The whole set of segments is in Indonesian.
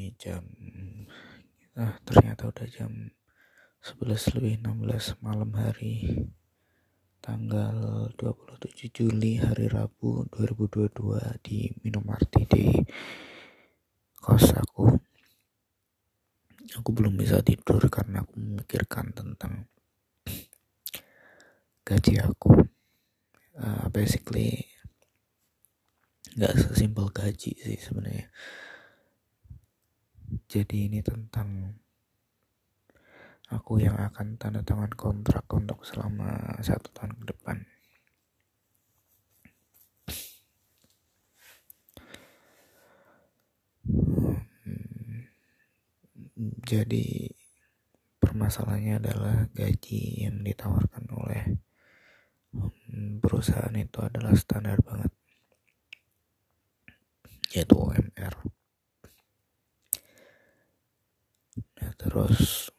ini jam ah ternyata udah jam 11 lebih 16 malam hari tanggal 27 Juli hari Rabu 2022 di Minomarti di kos aku. Aku belum bisa tidur karena aku memikirkan tentang gaji aku. Uh, basically nggak sesimpel gaji sih sebenarnya jadi ini tentang aku yang akan tanda tangan kontrak untuk selama satu tahun ke depan. Hmm, jadi permasalahannya adalah gaji yang ditawarkan oleh perusahaan itu adalah standar banget yaitu UMR terus.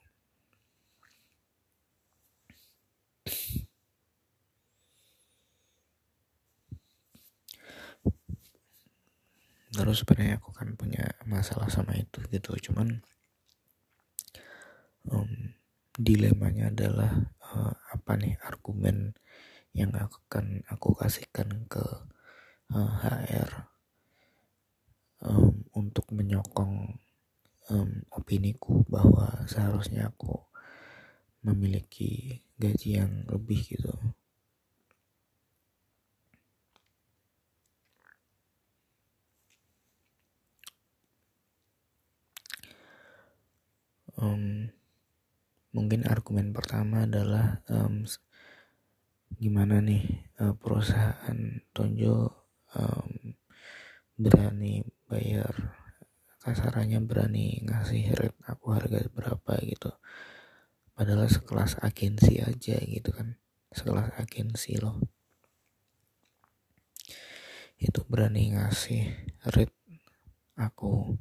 Terus sebenarnya aku kan punya masalah sama itu gitu cuman um, dilemanya adalah uh, apa nih argumen yang akan aku kasihkan ke uh, eh, HR um, untuk menyokong um, opiniku bahwa seharusnya aku memiliki gaji yang lebih gitu. Um, mungkin argumen pertama adalah um, gimana nih uh, perusahaan Tonjo um, berani bayar kasarannya berani ngasih rate aku harga berapa gitu. Padahal sekelas agensi aja gitu kan. Sekelas agensi loh. Itu berani ngasih rate aku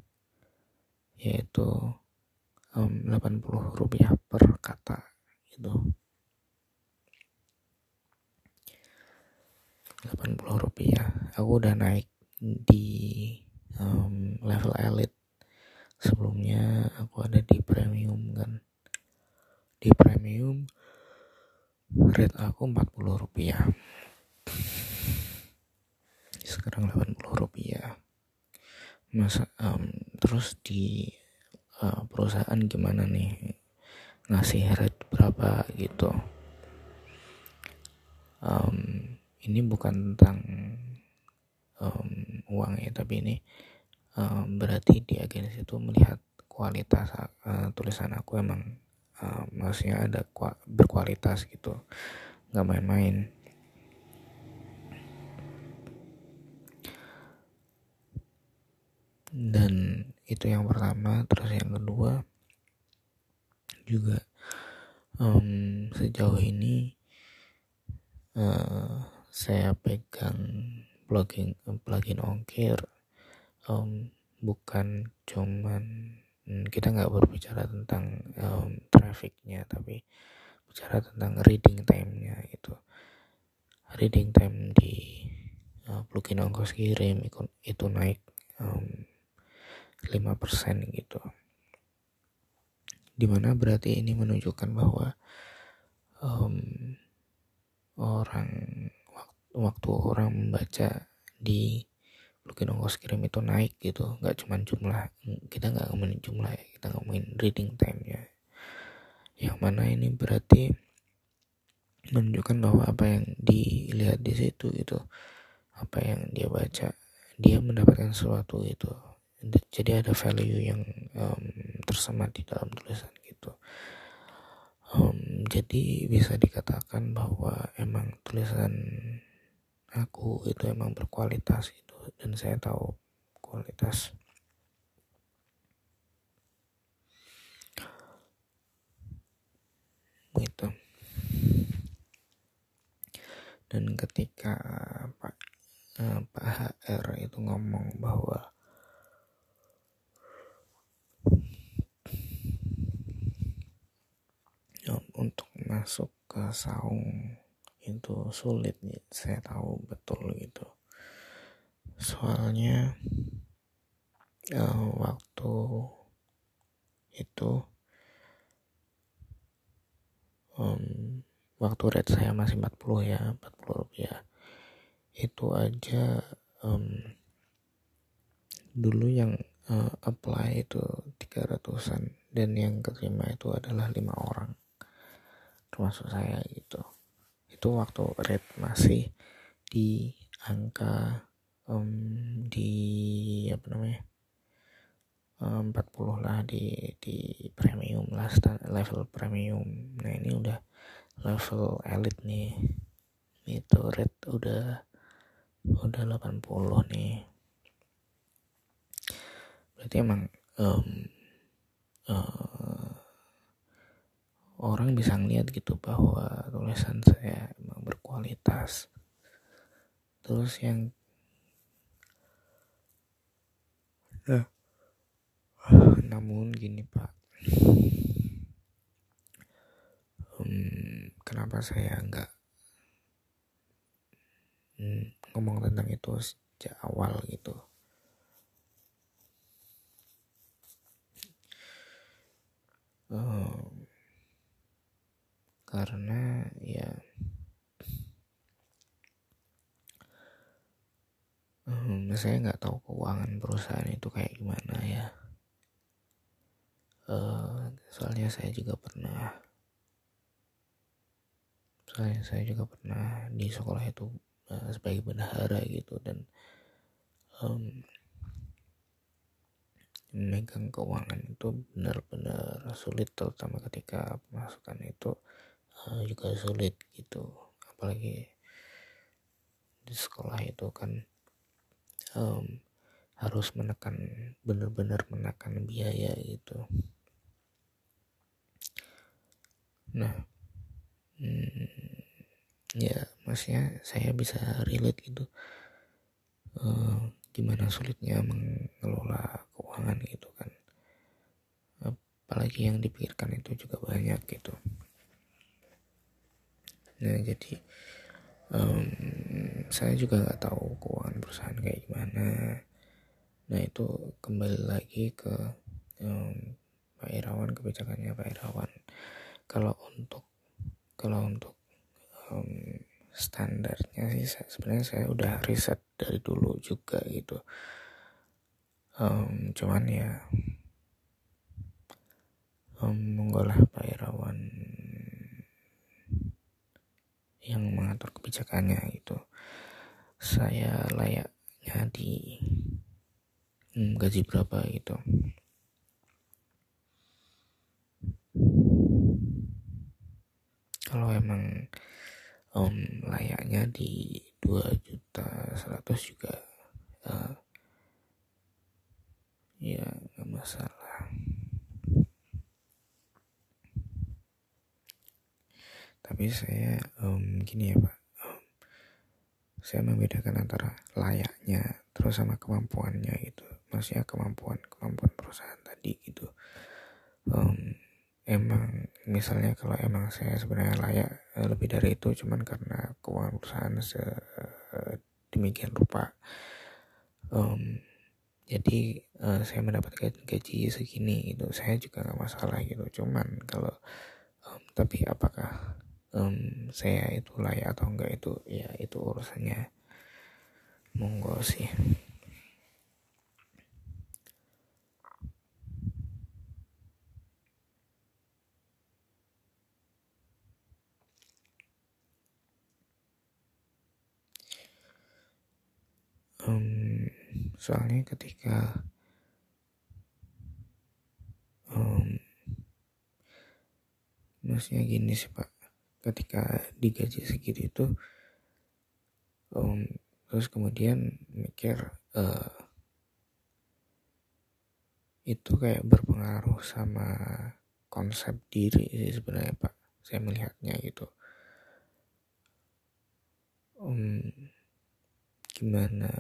yaitu um, 80 rupiah per kata itu 80 rupiah. Aku udah naik di level elite. Sebelumnya aku ada di premium kan. Di premium rate aku 40 rupiah sekarang 80 rupiah masa um, terus di uh, perusahaan gimana nih? Ngasih rate berapa gitu? Um, ini bukan tentang um, uang ya tapi ini um, berarti di agensi itu melihat kualitas uh, tulisan aku emang uh, maksudnya ada berkualitas gitu. Nggak main-main. Dan itu yang pertama. Terus yang kedua juga um, sejauh ini uh, saya pegang plugin plugin ongkir um, bukan cuman hmm, kita nggak berbicara tentang um, trafficnya tapi bicara tentang reading time-nya itu reading time di uh, plugin ongkos kirim itu, itu naik um, 5% gitu. Di mana berarti ini menunjukkan bahwa um, orang waktu, waktu orang membaca di plugin ongkos kirim itu naik gitu. Nggak cuma jumlah kita nggak ngomongin jumlah ya kita ngomongin reading time ya yang mana ini berarti menunjukkan bahwa apa yang dilihat di situ gitu apa yang dia baca dia mendapatkan sesuatu itu jadi ada value yang um, tersemat di dalam tulisan gitu. Um, jadi bisa dikatakan bahwa emang tulisan aku itu emang berkualitas gitu dan saya tahu kualitas. Gitu. Dan ketika Pak eh, Pak HR itu ngomong bahwa untuk masuk ke saung itu sulit saya tahu betul gitu soalnya uh, waktu itu um, waktu rate saya masih 40 ya 40 rupiah. Itu aja um, dulu yang uh, apply itu 300an dan yang keterima itu adalah lima orang. Termasuk saya gitu. Itu waktu rate masih di angka um, di apa namanya um, 40 lah di di premium lah level premium. Nah ini udah level elite nih. Itu rate udah udah 80 nih. Berarti emang um, uh, orang bisa ngeliat gitu bahwa tulisan saya emang berkualitas. Terus yang nah, namun gini pak. Um, kenapa saya nggak um, ngomong tentang itu sejak awal gitu? Um, karena ya um, saya nggak tahu keuangan perusahaan itu kayak gimana ya. Uh, soalnya saya juga pernah soalnya saya juga pernah di sekolah itu uh, sebagai bendahara gitu dan um, memegang keuangan itu benar-benar sulit terutama ketika pemasukan itu uh, juga sulit gitu. Apalagi di sekolah itu kan um, harus menekan benar-benar menekan biaya gitu. Nah hmm, ya maksudnya saya bisa relate gitu. Uh, gimana sulitnya mengelola keuangan gitu kan. Apalagi yang dipikirkan itu juga banyak gitu. Nah jadi um, saya juga nggak tahu keuangan perusahaan kayak gimana. Nah itu kembali lagi ke um, Pak Irawan kebijakannya Pak Irawan. Kalau untuk kalau untuk um, standarnya sih sebenarnya saya udah riset dari dulu juga gitu. Um, cuman ya um, monggolah Pak Irawan yang mengatur kebijakannya itu. Saya layaknya di um, gaji berapa gitu. Kalau emang um, layaknya di 2 juta 100 juga uh, ya nggak masalah tapi saya um, gini ya pak. Um, saya membedakan antara layaknya terus sama kemampuannya gitu. Maksudnya kemampuan kemampuan perusahaan tadi gitu. Um, emang misalnya kalau emang saya sebenarnya layak eh, lebih dari itu cuman karena keuangan perusahaan demikian rupa. Um, jadi uh, saya mendapatkan gaji segini itu saya juga nggak masalah gitu. Cuman kalau um, tapi apakah um, saya itu layak atau enggak itu ya itu urusannya. Monggo sih. Um, soalnya ketika um, maksudnya gini sih pak ketika digaji segitu itu um, terus kemudian mikir uh, itu kayak berpengaruh sama konsep diri sih sebenarnya pak. Saya melihatnya gitu. Um, gimana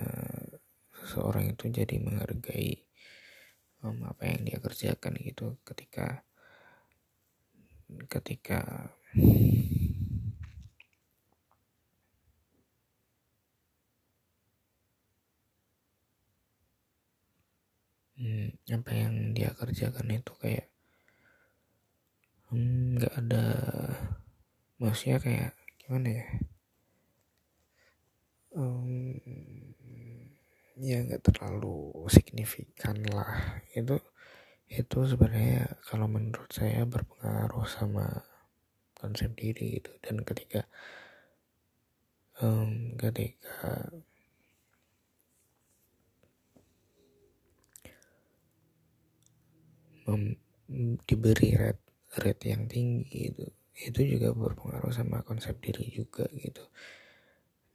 seseorang itu jadi menghargai um, apa yang dia kerjakan gitu ketika ketika hmm, apa yang dia kerjakan itu kayak hmm, nggak hmm, ada maksudnya kayak gimana ya? Um, ya nggak terlalu signifikan lah. Itu itu sebenarnya kalau menurut saya berpengaruh sama konsep diri gitu dan ketika um, ketika mem, diberi rate rate yang tinggi gitu. Itu juga berpengaruh sama konsep diri juga gitu.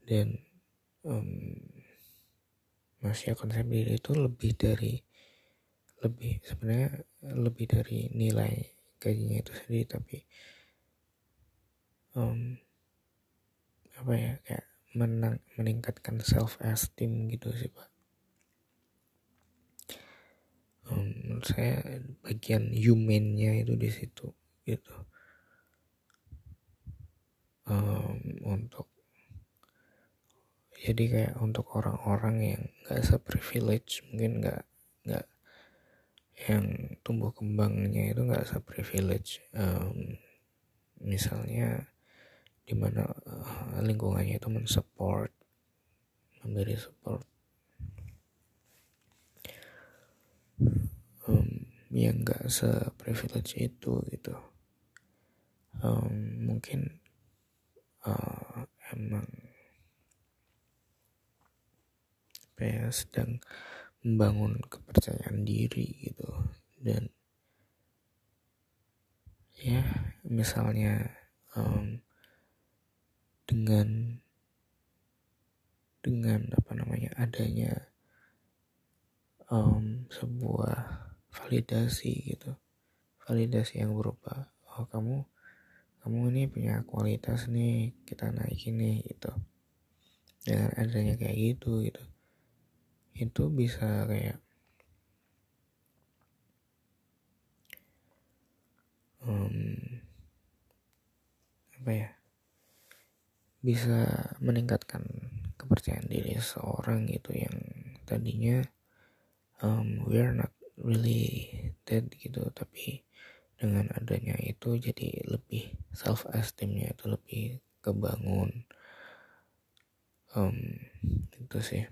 Dan um, maksudnya konsep diri itu lebih dari lebih sebenarnya lebih dari nilai gajinya itu sendiri tapi um, apa ya kayak menang, meningkatkan self esteem gitu sih pak um, menurut saya bagian humannya itu di situ gitu. Um, untuk jadi kayak untuk orang-orang yang gak seprivilege mungkin gak nggak yang tumbuh kembangnya itu nggak seprivilege. Um, misalnya di mana uh, lingkungannya itu mensupport memberi support um, yang nggak seprivilege itu gitu. Um, mungkin uh, emang apa ya sedang membangun kepercayaan diri gitu. Dan ya misalnya um, dengan dengan apa namanya adanya um, sebuah validasi gitu. Validasi yang berupa oh kamu kamu ini punya kualitas nih kita naikin nih gitu. Dengan adanya kayak gitu gitu. Itu bisa kayak um, apa ya bisa meningkatkan kepercayaan diri seorang gitu yang tadinya um, we're not really dead gitu. Tapi dengan adanya itu jadi lebih self esteemnya itu lebih kebangun. Um, itu sih.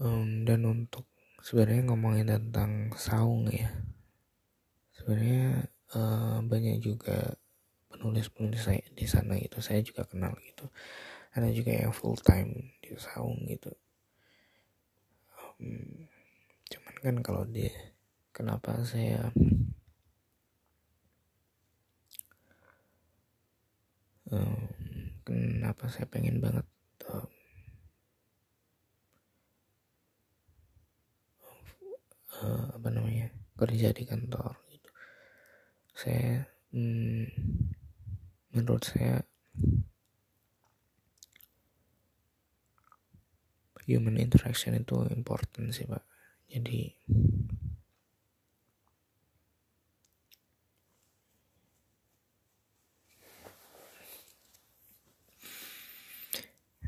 Um, dan untuk sebenarnya ngomongin tentang saung ya. Sebenarnya uh, banyak juga penulis-penulis saya di sana itu saya juga kenal gitu. Ada juga yang full time di saung gitu um, cuman kan kalau dia kenapa saya um, kenapa saya pengen banget um, apa namanya kerja di kantor gitu. Saya hmm, menurut saya human interaction itu important sih pak. Jadi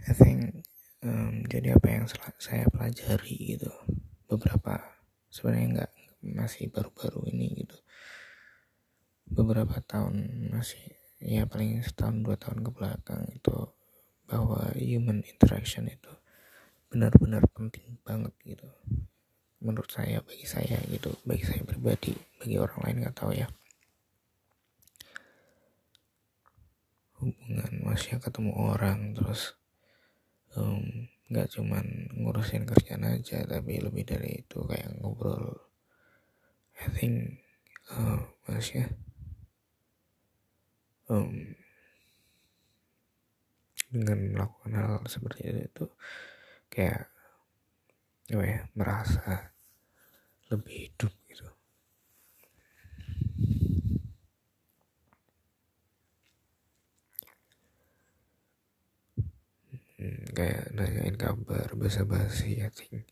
I think um, jadi apa yang saya pelajari gitu beberapa sebenarnya nggak masih baru-baru ini gitu. Beberapa tahun masih ya paling setahun dua tahun ke belakang itu bahwa human interaction itu benar-benar penting banget gitu. Menurut saya bagi saya gitu bagi saya pribadi bagi orang lain nggak tahu ya. Hubungan masih ketemu orang terus um, nggak cuman ngurusin kerjaan aja tapi lebih dari itu kayak ngobrol. I think uh, masih um, dengan melakukan hal seperti itu kayak ya merasa lebih hidup gitu. Kayak nanyain kabar basa-basi ya think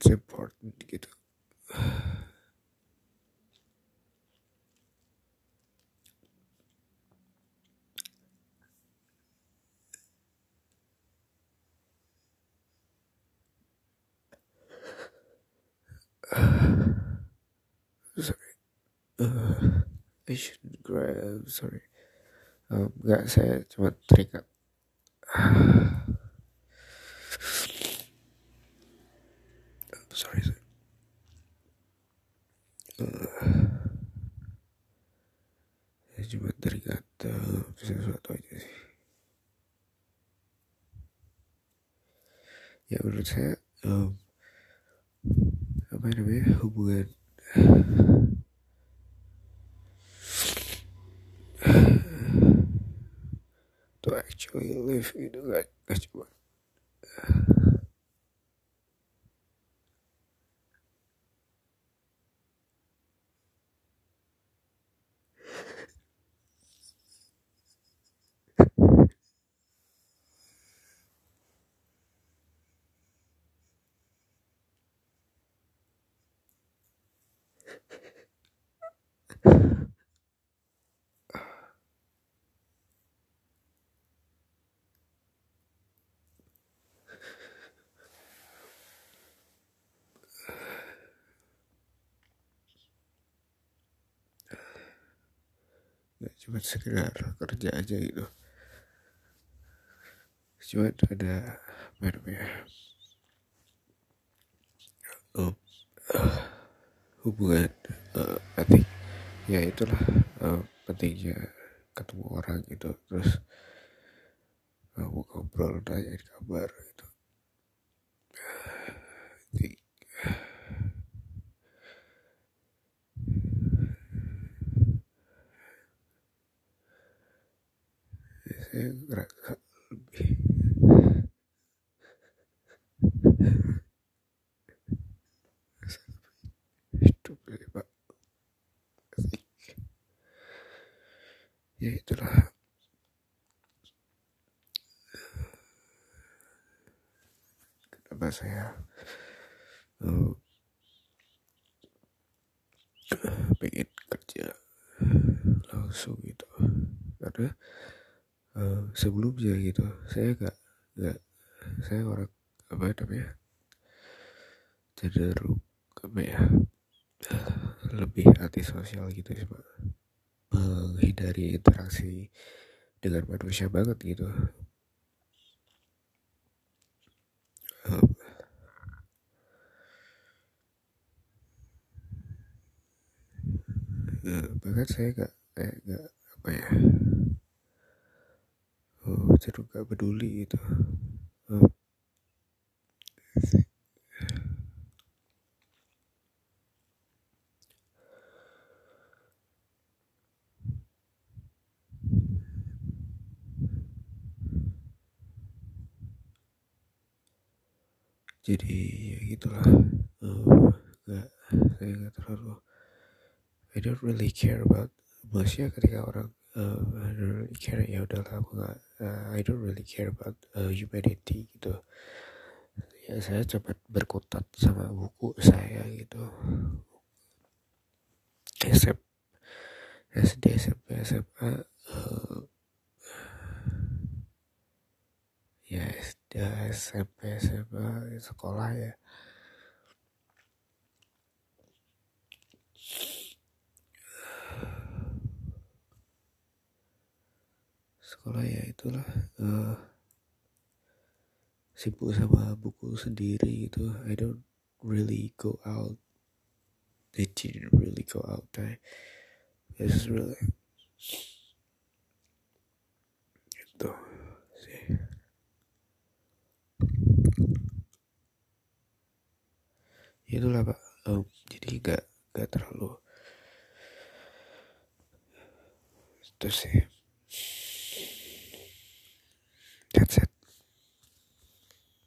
it's important gitu. Sorry. Uh, I should grab sorry. Um, nggak saya cuma terikat. sorry, sorry. Uh, saya cuma terikat uh, sesuatu aja sih. Ya menurut saya um, apa namanya hubungan to actually live itu gak, gak cuma nggak cuma sekedar kerja aja gitu. Cuma ada apa namanya uh, uh, hubungan uh, penting ya itulah uh, pentingnya ketemu orang gitu. Terus uh, ngobrol nanya kabar gitu. Saya eh, sebelumnya gitu. Saya gak gak saya orang apa namanya cenderung apa ya lebih antisosial gitu sih pak. Menghindari interaksi dengan manusia banget gitu. Um, bahkan saya gak kayak gak apa ya oh, cenderung gak peduli gitu. Um, jadi ya gitulah. Uh, gak saya gak terlalu I don't really care about maksudnya ketika orang uh, I don't really care. Ya udahlah aku gak uh, I don't really care about uh, humanity gitu. Ya saya cepat berkutat sama buku saya gitu. SM, SD SMP SMA uh, ya SD SMP SMA sekolah ya sekolah ya itulah uh, sibuk sama buku sendiri gitu. I don't really go out. They didn't really go out I it's really itu sih. Itulah pak. Um, jadi gak gak terlalu itu sih That's it.